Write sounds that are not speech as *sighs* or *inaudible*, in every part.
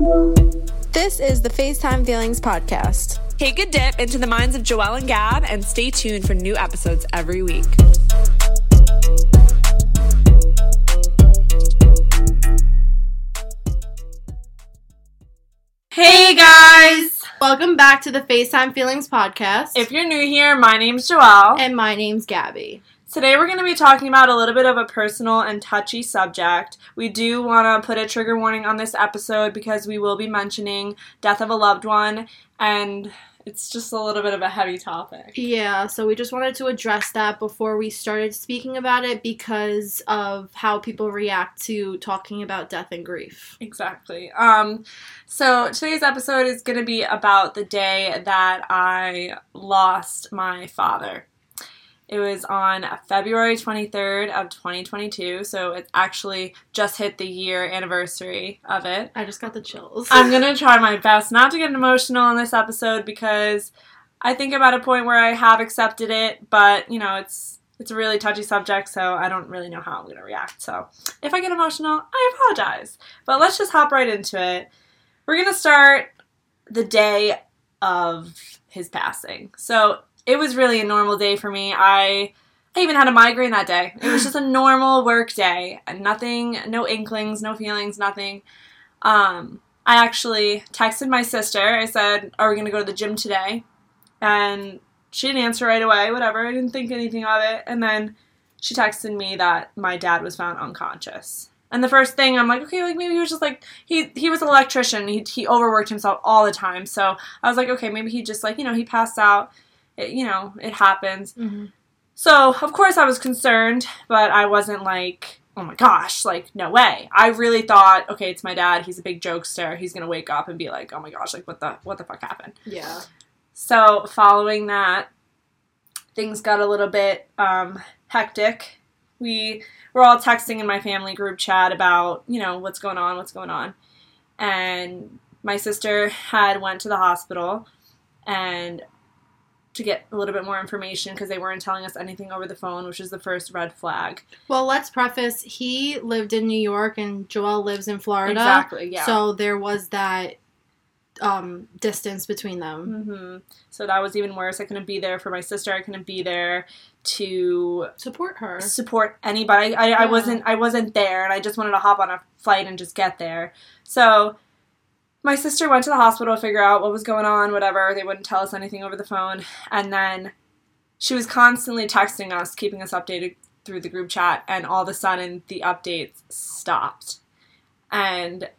This is the FaceTime Feelings podcast. Take a dip into the minds of Joelle and Gab and stay tuned for new episodes every week. Hey guys! Welcome back to the FaceTime Feelings podcast. If you're new here, my name's Joelle. and my name's Gabby. Today we're going to be talking about a little bit of a personal and touchy subject. We do want to put a trigger warning on this episode because we will be mentioning death of a loved one and it's just a little bit of a heavy topic. Yeah, so we just wanted to address that before we started speaking about it because of how people react to talking about death and grief. Exactly. Um, so today's episode is going to be about the day that I lost my father. It was on February 23rd of 2022, so it actually just hit the year anniversary of it. I just got the chills. I'm going to try my best not to get emotional in this episode because I think I'm at a point where I have accepted it, but you know, it's it's a really touchy subject, so I don't really know how I'm going to react. So, if I get emotional, I apologize. But let's just hop right into it. We're going to start the day of his passing. So, it was really a normal day for me. I I even had a migraine that day. It was just a normal work day. Nothing, no inklings, no feelings, nothing. Um, I actually texted my sister. I said, "Are we going to go to the gym today?" And she didn't answer right away. Whatever. I didn't think anything of it. And then she texted me that my dad was found unconscious. And the first thing I'm like, okay, like maybe he was just like he he was an electrician. He he overworked himself all the time. So I was like, okay, maybe he just like you know he passed out. It, you know it happens. hmm So, of course, I was concerned, but I wasn't like, oh my gosh, like, no way. I really thought, okay, it's my dad. He's a big jokester. He's going to wake up and be like, oh my gosh, like, what the, what the fuck happened? Yeah. So, following that, things got a little bit um, hectic. We were all texting in my family group chat about, you know, what's going on, what's going on. And my sister had went to the hospital and to get a little bit more information because they weren't telling us anything over the phone, which is the first red flag. Well, let's preface he lived in New York and Joel lives in Florida. Exactly, yeah. So there was that um, distance between them. hmm So that was even worse. I couldn't be there for my sister. I couldn't be there to Support her. support anybody. I, I Yeah. wasn't I wasn't there, and I just wanted to hop on a flight and just get there. So my sister went to the hospital to figure out what was going on. Whatever they wouldn't tell us anything over the phone, and then she was constantly texting us, keeping us updated through the group chat, and all of a sudden the updates stopped, and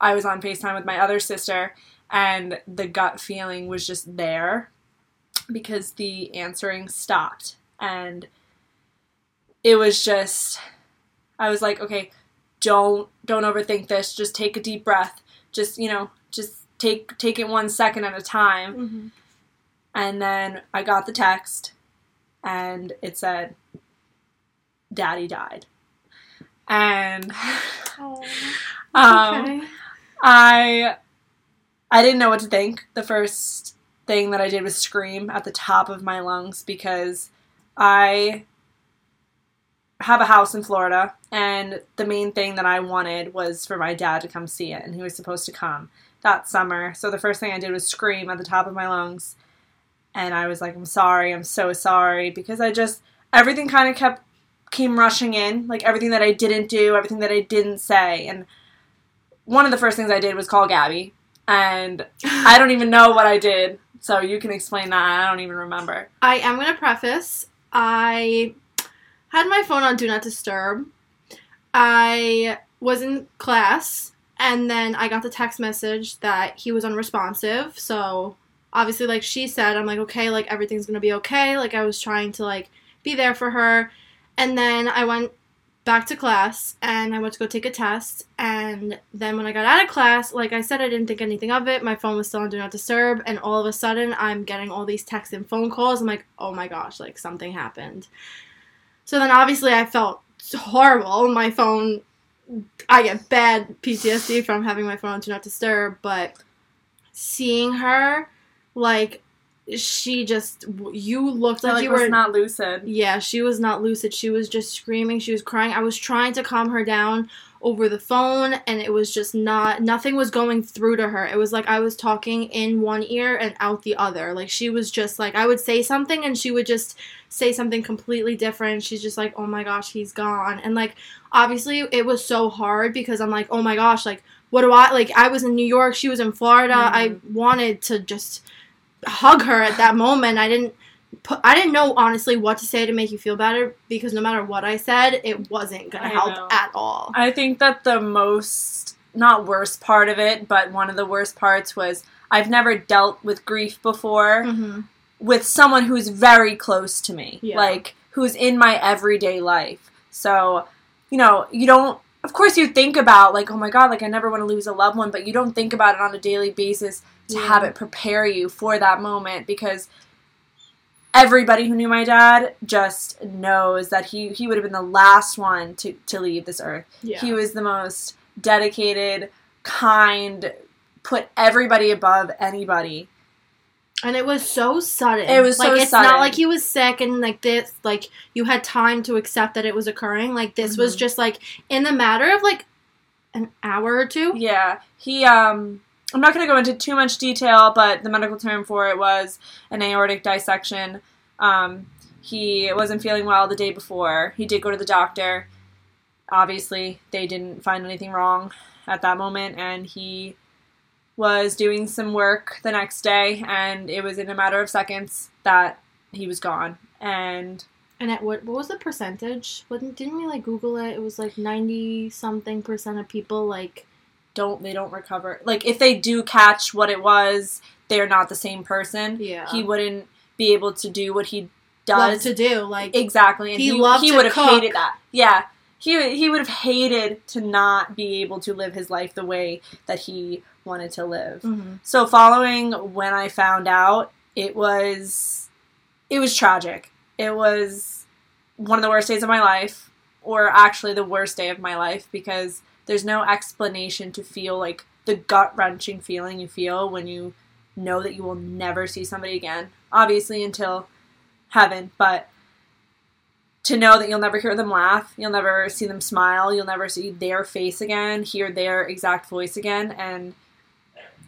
I was on Facetime with my other sister, and the gut feeling was just there because the answering stopped and it was just I was like, okay, don't don't overthink this. Just take a deep breath. Just, you know, just take take it one second at a time. hmm And then I got the text and it said Daddy died. And um okay. I I didn't know what to think. The first thing that I did was scream at the top of my lungs because I have a house in Florida and the main thing that I wanted was for my dad to come see it and he was supposed to come that summer. So the first thing I did was scream at the top of my lungs and I was like I'm sorry, I'm so sorry because I just everything kind of kept came rushing in, like everything that I didn't do, everything that I didn't say and one of the first things I did was call Gabby, and *laughs* I don't even know what I did. So you can explain that. I don't even remember. I am going to preface I had my phone on Do Not Disturb. I was in class, and then I got the text message that he was unresponsive. So, obviously, like she said, I'm like, okay, like everything's to be okay. Like, I was trying to, like, be there for her. And then I went back to class and I went to go take a test. And then when I got out of class, like I said, I didn't think anything of it. My phone was still on Do Not Disturb. And all of a sudden, I'm getting all these texts and phone calls. I'm like, oh my gosh, like something happened. So then obviously, I felt horrible. My phone, I get bad PTSD from having my phone on Do Not Disturb. But seeing her, like, she just you looked like, like you was were not lucid. Yeah, she was not lucid. She was just screaming. She was crying. I was trying to calm her down over the phone and it was just not nothing was going through to her. It was like I was talking in one ear and out the other. Like she was just like I would say something and she would just say something completely different. She's just like, "Oh my gosh, he's gone." And like obviously it was so hard because I'm like, "Oh my gosh, like what do I like I was in New York, she was in Florida. I wanted to just hug her at that moment. I didn't put, I didn't know honestly what to say to make you feel better because no matter what I said, it wasn't gonna I help know. at all. I think that the most not worst part of it, but one of the worst parts was I've never dealt with grief before hmm with someone who's very close to me, Yeah. like who's in my everyday life. So, you know, you don't. Of course, you think about like, oh my god, like I never want to lose a loved one, but you don't think about it on a daily basis to Yeah. have it prepare you for that moment because everybody who knew my dad just knows that he he would have been the last one to to leave this earth. Yeah. He was the most dedicated, kind, put everybody above anybody. And it was so sudden. It was like so it's sudden. not like he was sick and like this like you had time to accept that it was occurring. Like this was Mhm. just like in the matter of like an hour or two. Yeah, he. Um, I'm not going to go into too much detail, but the medical term for it was an aortic dissection. Um, he wasn't feeling well the day before. He did go to the doctor. Obviously, they didn't find anything wrong at that moment, and he was doing some work the next day, and it was in a matter of seconds that he was gone. And And at what what was the percentage? Wasn't didn't we like Google it? It was like ninety something percent of people like don't they don't recover. Like if they do catch what it was, they're not the same person. yeah he wouldn't be able to do what he love does to do like exactly and He he, he would have hated that yeah he, he would have hated to not be able to live his life the way that he wanted to live Mhm. so following when i found out it was it was tragic it was one of the worst days of my life or actually the worst day of my life because there's no explanation to feel like the gut wrenching feeling you feel when you know that you will never see somebody again. Obviously, until heaven, but to know that you'll never hear them laugh, you'll never see them smile, you'll never see their face again, hear their exact voice again, and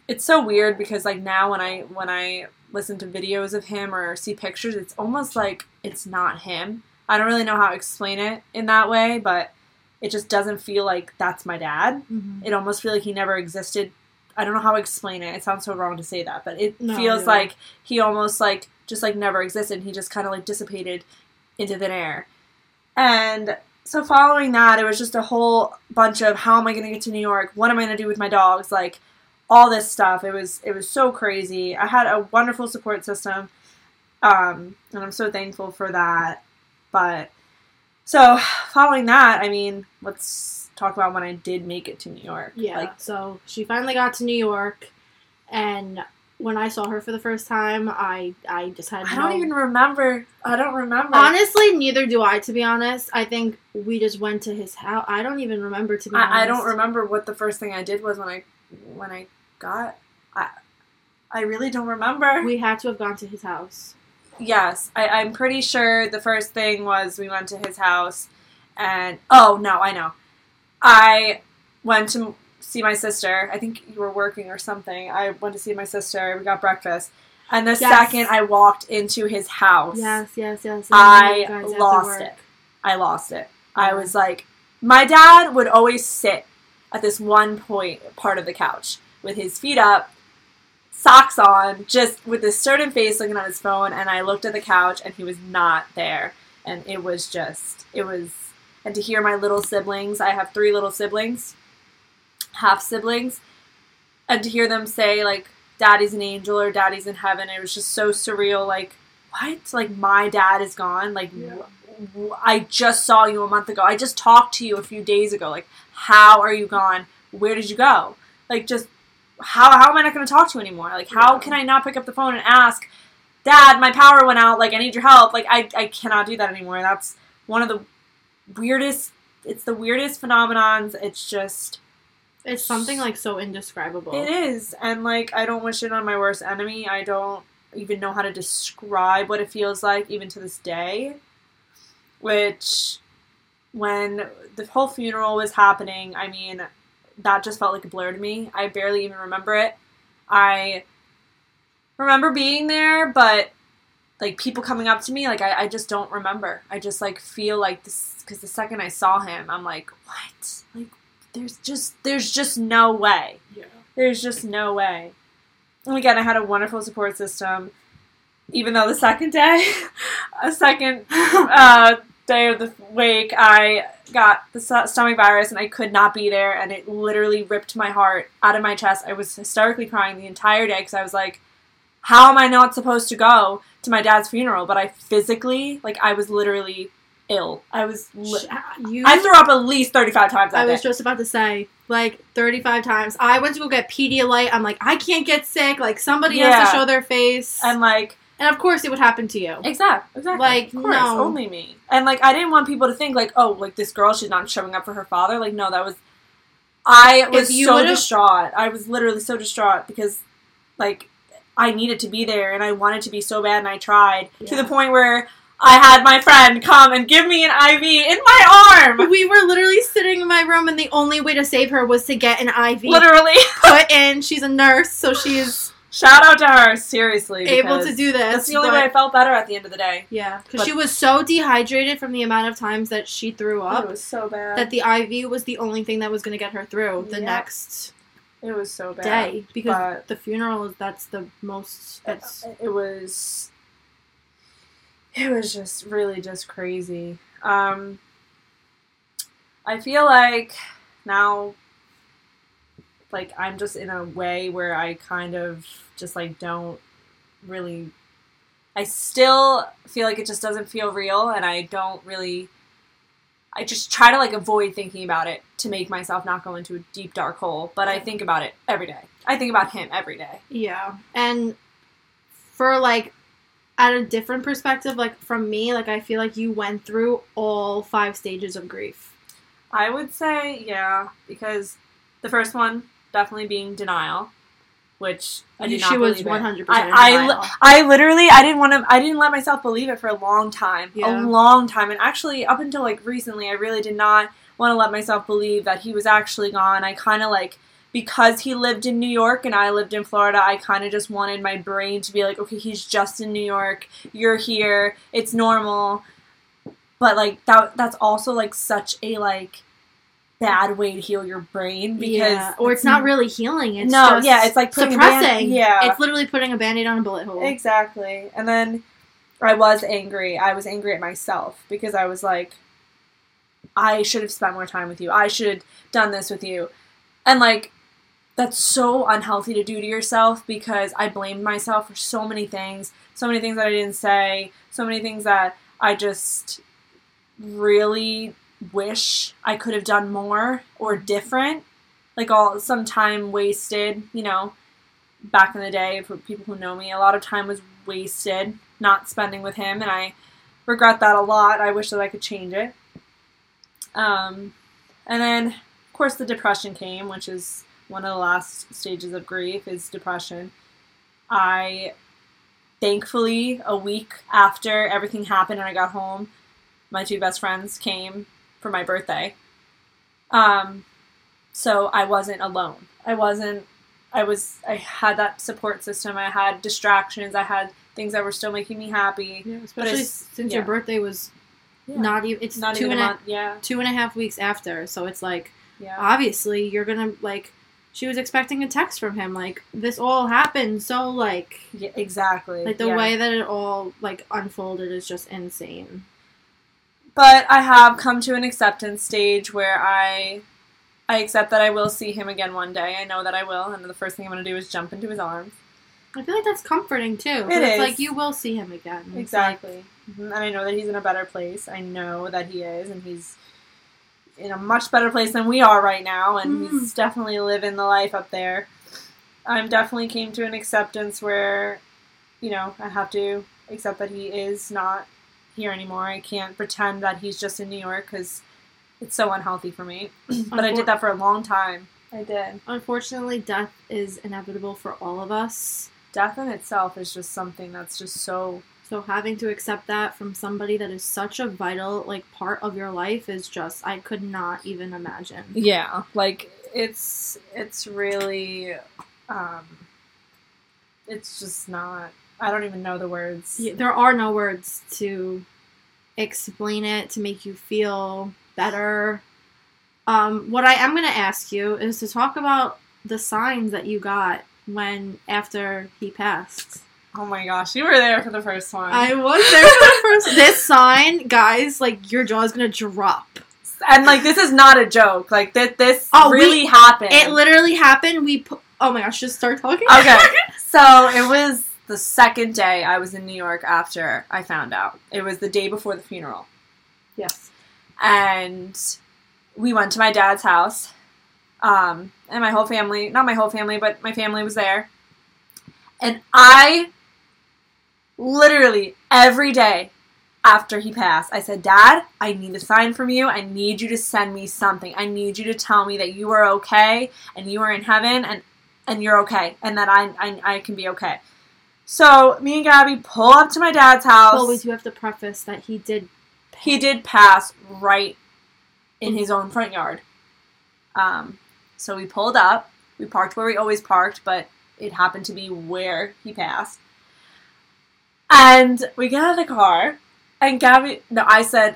it's so weird because like now when I when I listen to videos of him or see pictures, it's almost like it's not him. I don't really know how to explain it in that way, but it just doesn't feel like that's my dad Mhm. it almost feel like he never existed. I don't know how to explain it. It sounds so wrong to say that, but it No, feels like he almost like just like never existed. He just kind of like dissipated into thin air. And so following that, it was just a whole bunch of how am I going to get to New York? What am I going to do with my dogs? Like all this stuff. It was it was so crazy. I had a wonderful support system, um, and I'm so thankful for that. But so following that, I mean, let's talk about when I did make it to New York. Yeah. Like so she finally got to New York, and when I saw her for the first time, I I just had I no- don't even remember. I don't remember. Honestly, neither do I. To be honest, I think we just went to his house. I don't even remember. To be honest, I, I don't remember what the first thing I did was when I when I got. I I really don't remember. We had to have gone to his house. yes, I, I'm pretty sure the first thing was we went to his house, and oh no, I know. I went to see my sister. I think you were working or something. I went to see my sister. We got breakfast, and the Yes. second I walked into his house, Yes, yes, yes. I guys lost it. I lost it. I was like, my dad would always sit at this one point part of the couch with his feet up, socks on, just with this certain face looking at his phone. And I looked at the couch and he was not there. And it was just, it was, and to hear my little siblings, I have three little siblings, half siblings, and to hear them say, like, daddy's an angel or daddy's in heaven, it was just so surreal. Like, what? Like, my dad is gone? Like, Yeah. I just saw you a month ago. I just talked to you a few days ago. Like, how are you gone? Where did you go? Like, just how how am I not going to talk to you anymore? Like, how Yeah. can I not pick up the phone and ask, Dad, my power went out. Like, I need your help. Like, I I cannot do that anymore. That's one of the weirdest. It's the weirdest phenomenons. It's just It's something like so indescribable. it is, and like I don't wish it on my worst enemy. I don't even know how to describe what it feels like, even to this day. Which, when the whole funeral was happening, I mean, that just felt like a blur to me. I barely even remember it. I remember being there, but like people coming up to me, like I, I just don't remember. I just like feel like this because the second I saw him, I'm like, what? There's just there's just no way. Yeah. There's just no way. And again, I had a wonderful support system. Even though the second day, *laughs* a second *laughs* uh, day of the wake, I got the st- stomach virus and I could not be there, and it literally ripped my heart out of my chest. I was hysterically crying the entire day because I was like, how am I not supposed to go to my dad's funeral? But I physically, like, I was literally ill. I was. Li- You, I threw up at least 35 times that I was day. just about to say, like, 35 times. I went to go get Pedialyte. I'm like, I can't get sick. Like, somebody has to show their face. and, like, and of course, it would happen to you. Exactly. Exactly. Like, of course, no. only me. And like, I didn't want people to think like, oh, like this girl, she's not showing up for her father. Like, no, that was. I was so distraught. I was literally so distraught because, like, I needed to be there and I wanted to be so bad and I tried to the point where I had my friend come and give me an IV in my arm. We were literally sitting in my room, and the only way to save her was to get an IV Literally. put in. She's a nurse, so she's Shout out to her. Seriously. able to do this. That's the only but- way I felt better at the end of the day. Yeah, because she was so dehydrated from the amount of times that she threw up. It was so bad. that the IV was the only thing that was going to get her through the Yeah. next it was so bad. day because the funeral is that's the most that's it was it was just really just crazy. Um i feel like now like i'm just in a way where i kind of just like don't really i still feel like it just doesn't feel real and i don't really i just try to like avoid thinking about it to make myself not go into a deep dark hole but i think about it every day. I think about him every day. Yeah. And for like at a different perspective like from me like i feel like you went through all five stages of grief I would say yeah, because the first one definitely being denial, which I did not was believe 100% I, I, I literally I didn't want to I didn't let myself believe it for a long time, Yeah. a long time, and actually up until like recently, I really did not want to let myself believe that he was actually gone. I kind of like because he lived in New York and I lived in Florida, I kind of just wanted my brain to be like, okay, he's just in New York. You're here. It's normal. But like that that's also like such a like bad way to heal your brain because yeah. or it's not really healing it's no, just yeah, it's like suppressing yeah. it's literally putting a band-aid on a bullet hole Exactly. And then I was angry. I was angry at myself because I was like, I should have spent more time with you. I should have done this with you. And like, that's so unhealthy to do to yourself because I blamed myself for so many things, so many things that I didn't say, so many things that I just really wish I could have done more or different. Like all some time wasted, you know, back in the day for people who know me, a lot of time was wasted not spending with him and I regret that a lot. I wish that I could change it. Um and then of course the depression came, which is one of the last stages of grief is depression. I thankfully a week after everything happened and I got home, my two best friends came for my birthday. Um so I wasn't alone. I wasn't I was I had that support system. I had distractions. I had things that were still making me happy. yeah, especially since yeah. your birthday was Yeah. not even it's Not two even and a month. Yeah, two and a half weeks after so it's like obviously you're gonna like she was expecting a text from him like this all happened so like yeah exactly. like the yeah. way that it all like unfolded is just insane But I have come to an acceptance stage where I I accept that I will see him again one day. I know that I will, and the first thing I'm going to do is jump into his arms. i feel like that's comforting too It it's like you will see him again It's Exactly. Mhm. And I know that he's in a better place. I know that he is, and he's in a much better place than we are right now, and Mhm. he's definitely living the life up there. I'm definitely came to an acceptance where, you know, I have to accept that he is not here anymore. I can't pretend that he's just in New York because it's so unhealthy for me. *clears throat* but I did that for a long time. I did. unfortunately death is inevitable for all of us death in itself is just something that's just so So having to accept that from somebody that is such a vital like part of your life is just I could not even imagine. yeah like it's it's really um it's just not i don't even know the words Yeah, There are no words to explain it to make you feel better. Um, what I am going to ask you is to talk about the signs that you got when after he passed. Oh my gosh you were there for the first one I was there for the first. *laughs* This sign, guys, like your jaw is gonna drop. and like this is not a joke like that this Oh, we- really happened It literally happened. We put. Oh my gosh! Just start talking. Okay. *laughs* So it was the second day I was in New York after I found out. It was the day before the funeral. yes. And we went to my dad's house. Um, and my whole family, not my whole family, but my family was there. And I literally every day after he passed, I said, Dad, I need a sign from you. I need you to send me something. I need you to tell me that you are okay and you are in heaven and, and you're okay and that I, I, I can be okay. So me and Gabby pull up to my dad's house. Well, we do have to preface that he did. he did pass right in his own front yard. Um, so we pulled up. We parked where we always parked, but it happened to be where he passed. And we get out of the car, and Gabby, no, I said,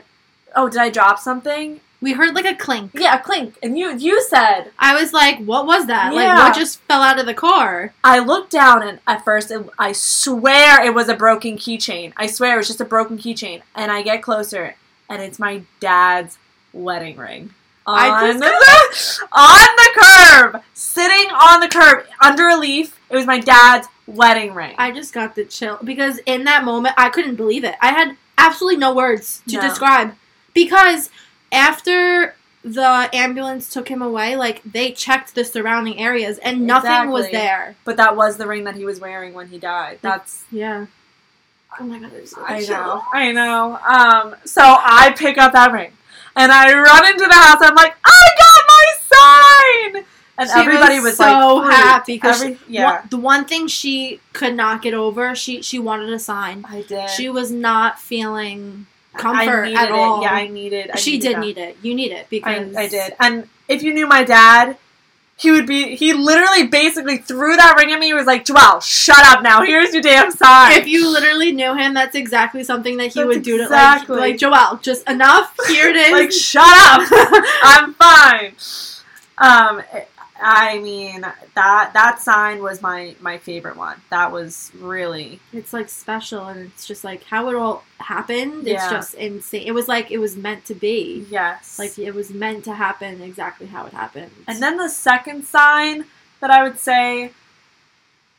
"Oh, did I drop something?" We heard like a clink. Yeah, a clink. And you, you said, I was like, "What was that? Like, Yeah. what just fell out of the car?" I looked down, and at first, it, I swear it was a broken keychain. I swear it was just a broken keychain. And I get closer, and it's my dad's wedding ring. I On, just the, *laughs* on the curb, sitting on the curb under a leaf. It was my dad's wedding ring. I just got the chill because in that moment I couldn't believe it. I had absolutely no words to No. describe because after the ambulance took him away, like they checked the surrounding areas and nothing was there. but that was the ring that he was wearing when he died. That's Yeah. Oh my god, I know. I know. Um, so I pick up that ring and I run into the house. I'm like, I got my sign! And She everybody was, was so like, happy 'cause Every- One- yeah, the one thing she could not get over, she she wanted a sign. I did. She was not feeling I comfort at it. all. Yeah, I needed. I she needed did that. need it. You need it because I did. And if you knew my dad, he would be. He literally basically threw that ring at me. He was like, joel shut up now. Here's your damn sign." If you literally knew him, that's exactly something that he That's would do to exactly. like, like Joelle. Just enough. Here it *laughs* is. like, shut up. *laughs* I'm fine. Um, I mean that that sign was my my favorite one. That was really it's like special, and it's just like how it all happened. It's just insane. It was like it was meant to be. yes. Like it was meant to happen exactly how it happened. And then the second sign that I would say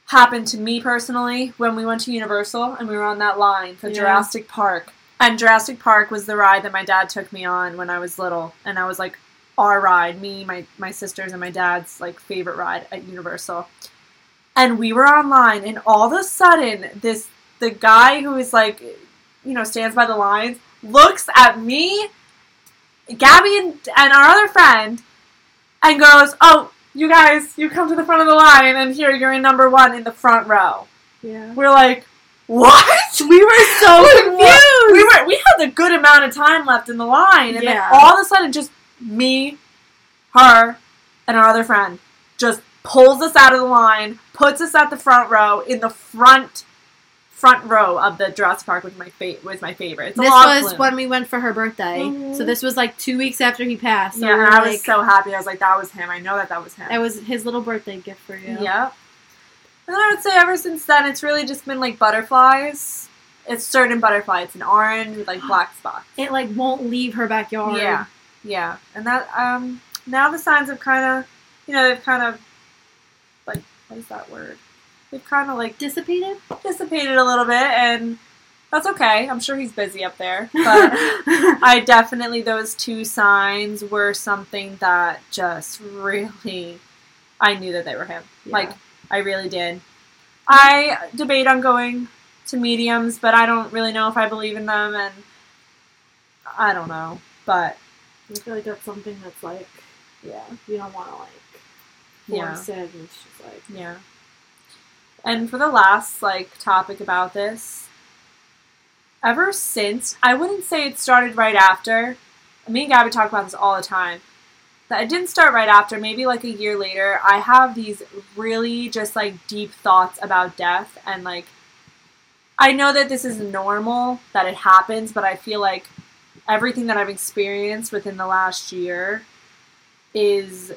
happened to me personally when we went to Universal and we were on that line for Yeah. Jurassic Park. And Jurassic Park was the ride that my dad took me on when I was little, and I was like our ride, me, my my sisters, and my dad's like favorite ride at Universal. And we were online, and all of a sudden, this the guy who is like, you know, stands by the lines looks at me, Gabby, and, and our other friend, and goes, "Oh, you guys, you come to the front of the line, and here you're in number one in the front row." yeah, We're like, "What?" *laughs* we were so confused. We were we had a good amount of time left in the line, and Yeah. then all of a sudden, just me, her, and our other friend just pulls us out of the line, puts us at the front row in the front front row of the Jurassic Park, which my fa- was my favorite. It's This was flume. when we went for her birthday. Mhm. So this was like two weeks after he passed. So yeah, we I was like, so happy. I was like, that was him. I know that that was him. It was his little birthday gift for you. Yeah. And I would say ever since then, it's really just been like butterflies. It's certain butterfly. It's an orange with like *gasps* black spots. It like won't leave her backyard. Yeah, yeah. And that um now the signs have kind of, you know, they've kind of like what is that word? They've kind of like Dissipated? dissipated a little bit, and that's okay. I'm sure he's busy up there, *laughs* but. I definitely those two signs were something that just really I knew that they were him. Yeah. Like I really did. I debate on going to mediums, but I don't really know if I believe in them and I don't know. But I feel like that's something that's like yeah. you don't want to like Yeah. force it. And it's just like Yeah. And for the last like topic about this, ever since I wouldn't say it started right after. Me and Gabby talk about this all the time. That it didn't start right after. Maybe like a year later, I have these really just like deep thoughts about death and like. I know that this is normal that it happens, but I feel like everything that I've experienced within the last year is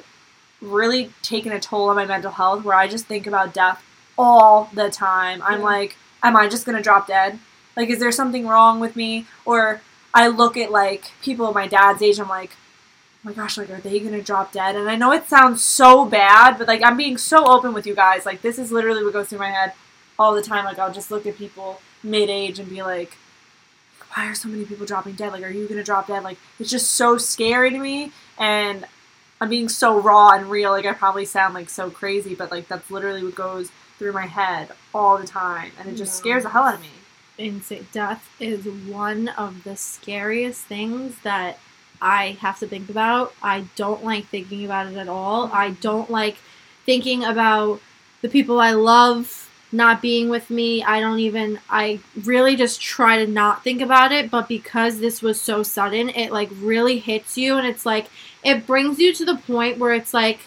really taking a toll on my mental health where I just think about death all the time. I'm Yeah. like, am I just gonna drop dead? Like, is there something wrong with me? Or I look at like people my dad's age, I'm like, oh my gosh, like, are they gonna drop dead? And I know it sounds so bad, but like, I'm being so open with you guys. Like, this is literally what goes through my head all the time. Like, I'll just look at people mid age and be like, why are so many people dropping dead? Like, are you gonna drop dead? Like, it's just so scary to me. And I'm being so raw and real. Like, I probably sound like so crazy, but like, that's literally what goes through my head all the time. And it just No. scares the hell out of me. insane. Death is one of the scariest things that I have to think about. I don't like thinking about it at all. I don't like thinking about the people I love not being with me. I don't even I really just try to not think about it, but because this was so sudden, it like really hits you and it's like it brings you to the point where it's like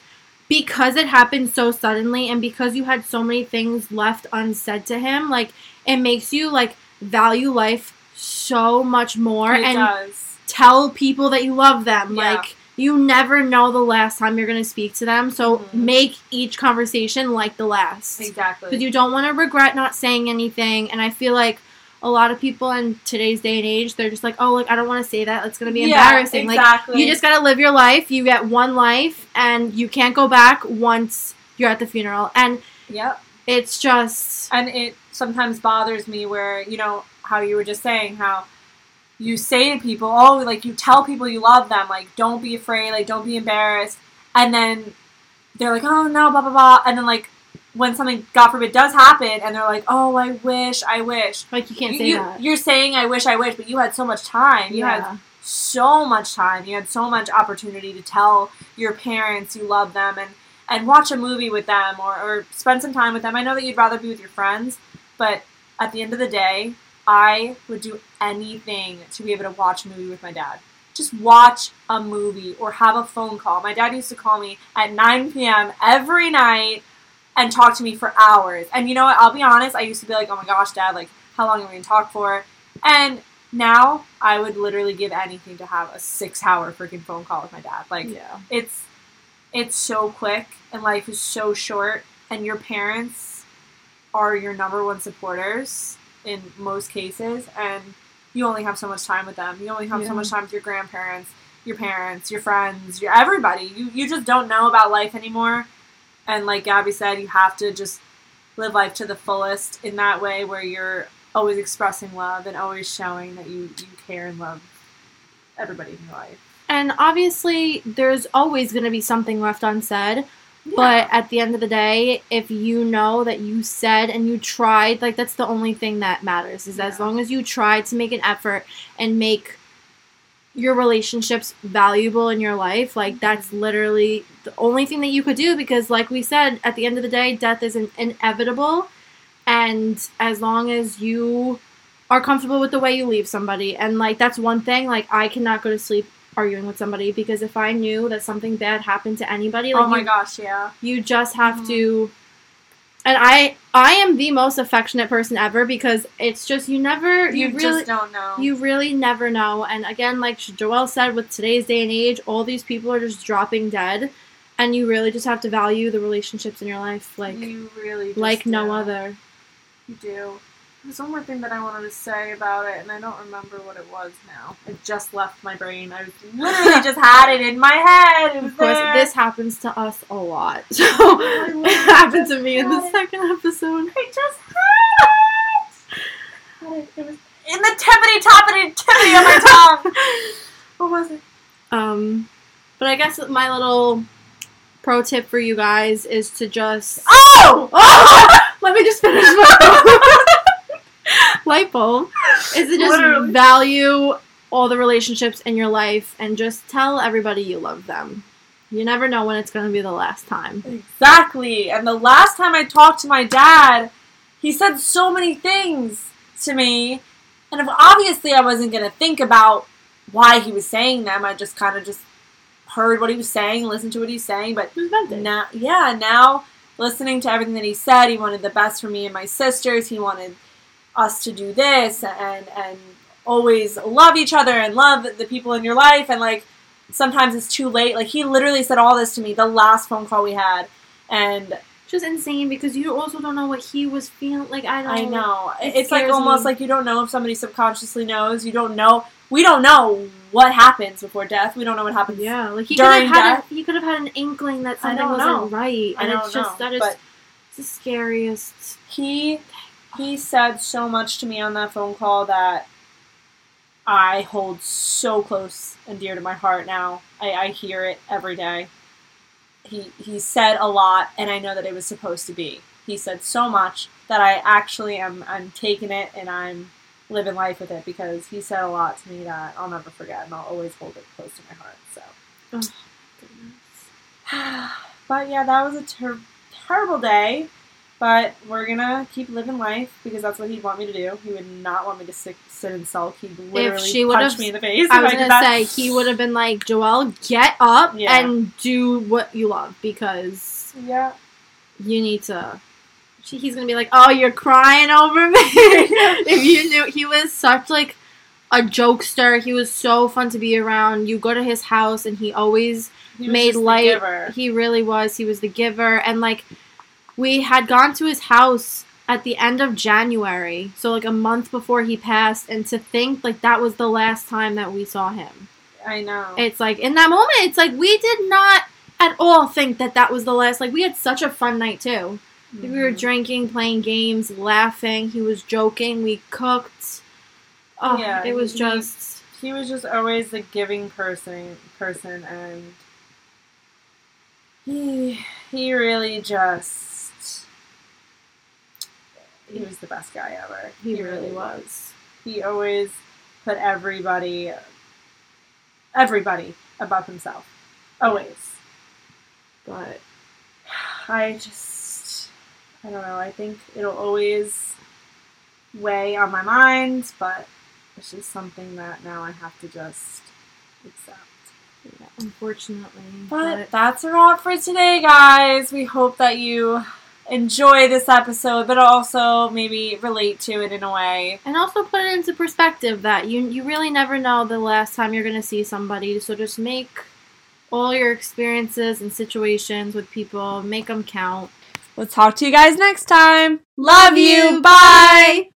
because it happened so suddenly and because you had so many things left unsaid to him, like it makes you like value life so much more it and does. tell people that you love them. Yeah. Like you never know the last time you're going to speak to them, so Mhm. make each conversation like the last. Exactly. Because you don't want to regret not saying anything, and I feel like a lot of people in today's day and age, they're just like, "Oh, like I don't want to say that. It's going to be Yeah, embarrassing." Like exactly. you just got to live your life. You get one life, and you can't go back once you're at the funeral. And Yep. it's just And it sometimes bothers me where, you know, how you were just saying, how you say to people, oh, like you tell people you love them, like don't be afraid, like don't be embarrassed. And then they're like, oh no, blah, blah, blah. And then, like, when something, God forbid, does happen, and they're like, oh, I wish, I wish. like you can't you, say you, that. You're saying, I wish, I wish, but you had so much time. You had so much time. You had so much opportunity to tell your parents you love them and, and watch a movie with them or, or spend some time with them. I know that you'd rather be with your friends, but at the end of the day, I would do anything to be able to watch a movie with my dad. Just watch a movie or have a phone call. My dad used to call me at 9 p.m. every night and talk to me for hours. And you know what? I'll be honest, I used to be like, oh my gosh, dad, like, how long are we going to talk for? And now I would literally give anything to have a six hour freaking phone call with my dad. Like, yeah. it's it's so quick and life is so short and your parents are your number one supporters in most cases and you only have so much time with them you only have Yeah. so much time with your grandparents your parents your friends your everybody you, you just don't know about life anymore and like gabby said you have to just live life to the fullest in that way where you're always expressing love and always showing that you, you care and love everybody in your life And obviously, there's always going to be something left unsaid. But at the end of the day, if you know that you said and you tried, like that's the only thing that matters. Is as long as you try to make an effort and make your relationships valuable in your life, like mm-hmm. that's literally the only thing that you could do. Because, like we said, at the end of the day, death is in- inevitable. And as long as you are comfortable with the way you leave somebody, and like that's one thing, like I cannot go to sleep arguing with somebody because if I knew that something bad happened to anybody, like oh my you, gosh yeah you just have Mhm. to and I I am the most affectionate person ever because it's just you never you, you, really don't know you really never know. And again, like Joelle said, with today's day and age, all these people are just dropping dead, and you really just have to value the relationships in your life like you really like no other. You do. There's one more thing that I wanted to say about it, and I don't remember what it was now. It just left my brain. I literally *laughs* just had it in my head. Of course, there. this happens to us a lot. *laughs* So it happened to me in the it. second episode. I just had it. It was in the tippity toppity tippity of my tongue. *laughs* What was it? Um, but I guess my little pro tip for you guys is to just Oh! let me just finish my light bulb is to just Literally. value all the relationships in your life and just tell everybody you love them. You never know when it's going to be the last time. Exactly. And the last time I talked to my dad, he said so many things to me. And obviously I wasn't going to think about why he was saying them, I just kind of just heard what he was saying, listened to what he was saying. But It was meant to. now, yeah, now listening to everything that he said, he wanted the best for me and my sisters. He wanted us to do this and and always love each other and love the people in your life and like sometimes it's too late. Like he literally said all this to me the last phone call we had, and Just insane because you also don't know what he was feeling. Like, I don't I know It it's like almost me. like you don't know if somebody subconsciously knows. You don't know. We don't know what happens before death. We don't know what happens. Yeah, like he could have During had death? a, he could have had an inkling that something wasn't know. right, and it's just know, that is the scariest. he he said so much to me on that phone call that I hold so close and dear to my heart now. I, I hear it every day. He he said a lot and I know that it was supposed to be. He said so much that I actually am I'm taking it and I'm living life with it because he said a lot to me that I'll never forget and I'll always hold it close to my heart. So oh, *sighs* but yeah, that was a ter- terrible day. But we're gonna keep living life because that's what he'd want me to do. He would not want me to sit, sit and sulk. He'd literally she punch me in the face. I if was did gonna that. say he would have been like, Joelle, get up Yeah. and do what you love because Yeah. you need to. She, he's gonna be like, oh, you're crying over me. *laughs* if you knew, he was such like a jokester. He was so fun to be around. You go to his house and he always He made light. He really was. He was the giver, and like we had gone to his house at the end of January, so like a month before he passed, and to think like that was the last time that we saw him. I know. It's like in that moment, it's like we did not at all think that that was the last. Like we had such a fun night too. We were Mhm. drinking, playing games, laughing. He was joking. We cooked. Oh, Yeah, it was he- just. he was just always a giving person person and he he really just he was the best guy ever. He really was. he always put everybody everybody above himself. Always. But i just i don't know. I think it'll always weigh on my mind but it's just something that now i have to just accept. Yeah, unfortunately, But that's a wrap for today, guys. We hope that you enjoy this episode, but also maybe relate to it in a way. and also put it into perspective that you you really never know the last time you're going to see somebody. So just make all your experiences and situations with people make them count. We'll talk to you guys next time. love you. bye